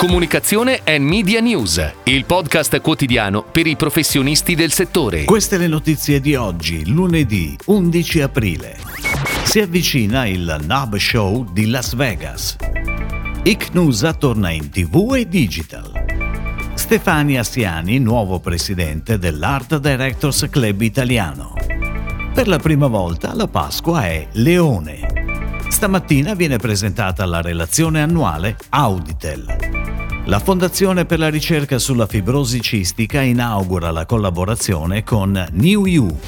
Comunicazione e Media News, il podcast quotidiano per i professionisti del settore. Queste le notizie di oggi, lunedì 11 aprile. Si avvicina il NAB Show di Las Vegas. ICNUSA torna in tv e digital. Stefani Assiani, nuovo presidente dell'Art Directors Club italiano. Per la prima volta la Pasqua è Leone. Stamattina viene presentata la relazione annuale Auditel. La Fondazione per la ricerca sulla fibrosi cistica inaugura la collaborazione con New You.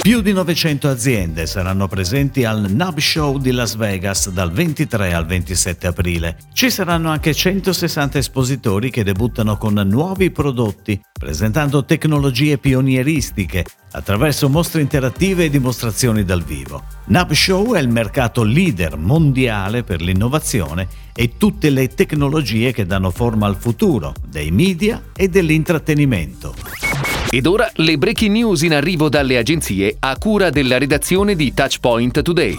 Più di 900 aziende saranno presenti al NAB Show di Las Vegas dal 23 al 27 aprile. Ci saranno anche 160 espositori che debuttano con nuovi prodotti, presentando tecnologie pionieristiche attraverso mostre interattive e dimostrazioni dal vivo. NAB Show è il mercato leader mondiale per l'innovazione e tutte le tecnologie che danno forma al futuro dei media e dell'intrattenimento. Ed ora le breaking news in arrivo dalle agenzie a cura della redazione di Touchpoint Today.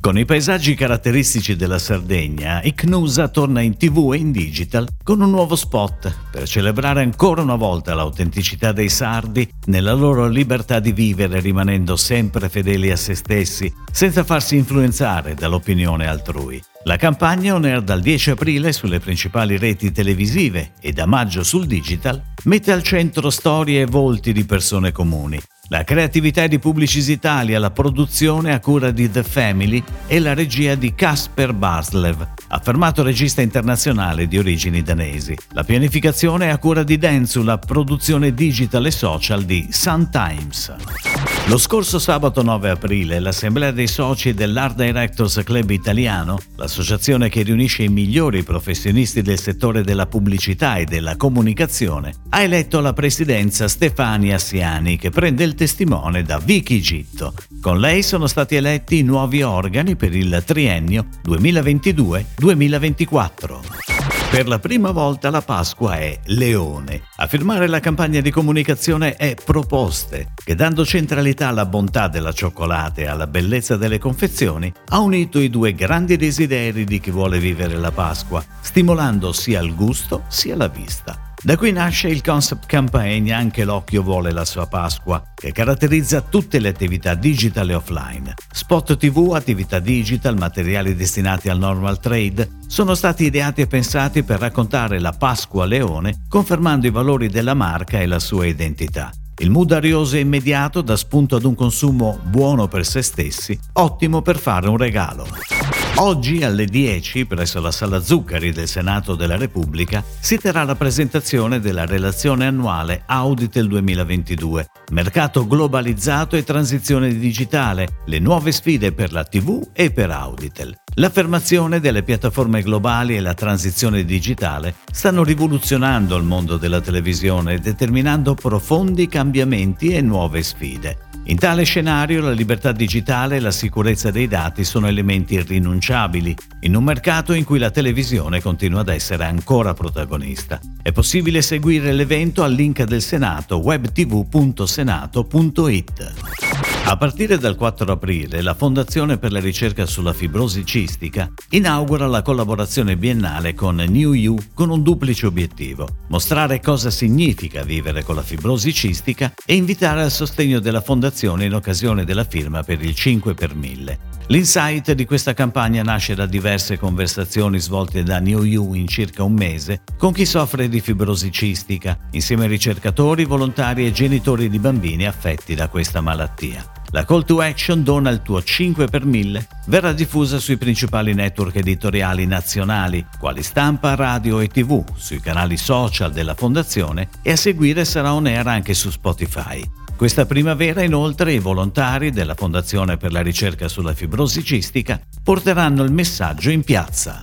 Con i paesaggi caratteristici della Sardegna, Icnusa torna in tv e in digital con un nuovo spot per celebrare ancora una volta l'autenticità dei sardi nella loro libertà di vivere rimanendo sempre fedeli a se stessi, senza farsi influenzare dall'opinione altrui. La campagna on air dal 10 aprile sulle principali reti televisive e da maggio sul digital mette al centro storie e volti di persone comuni. La creatività di Publicis Italia, la produzione a cura di The Family e la regia di Kasper Barslev, affermato regista internazionale di origini danesi. La pianificazione è a cura di Densu, la produzione digital e social di Sun Times. Lo scorso sabato 9 aprile l'Assemblea dei soci dell'Art Directors Club Italiano, l'associazione che riunisce i migliori professionisti del settore della pubblicità e della comunicazione, ha eletto la presidenza Stefania Siani che prende il testimone da Vicky Gitto. Con lei sono stati eletti i nuovi organi per il triennio 2022-2024. Per la prima volta la Pasqua è Leone. A firmare la campagna di comunicazione è Proposte, che dando centralità alla bontà della cioccolata e alla bellezza delle confezioni, ha unito i due grandi desideri di chi vuole vivere la Pasqua, stimolando sia il gusto sia la vista. Da qui nasce il concept campaign Anche l'occhio vuole la sua Pasqua, che caratterizza tutte le attività digital e offline. Spot TV, attività digital, materiali destinati al normal trade, sono stati ideati e pensati per raccontare la Pasqua Leone, confermando i valori della marca e la sua identità. Il mood arioso e immediato dà spunto ad un consumo buono per se stessi, ottimo per fare un regalo. Oggi alle 10, presso la Sala Zuccari del Senato della Repubblica, si terrà la presentazione della relazione annuale Auditel 2022, mercato globalizzato e transizione digitale, le nuove sfide per la TV e per Auditel. L'affermazione delle piattaforme globali e la transizione digitale stanno rivoluzionando il mondo della televisione, determinando profondi cambiamenti e nuove sfide. In tale scenario la libertà digitale e la sicurezza dei dati sono elementi irrinunciabili, in un mercato in cui la televisione continua ad essere ancora protagonista. È possibile seguire l'evento al link del Senato webtv.senato.it. A partire dal 4 aprile, la Fondazione per la ricerca sulla fibrosi cistica inaugura la collaborazione biennale con New You con un duplice obiettivo: mostrare cosa significa vivere con la fibrosi cistica e invitare al sostegno della Fondazione in occasione della firma per il 5 per 1000. L'insight di questa campagna nasce da diverse conversazioni svolte da New You in circa un mese con chi soffre di fibrosi cistica, insieme a ricercatori, volontari e genitori di bambini affetti da questa malattia. La call to action dona il tuo 5 per 1000 verrà diffusa sui principali network editoriali nazionali, quali stampa, radio e tv, sui canali social della fondazione e a seguire sarà on air anche su Spotify. Questa primavera inoltre i volontari della Fondazione per la ricerca sulla fibrosi cistica porteranno il messaggio in piazza.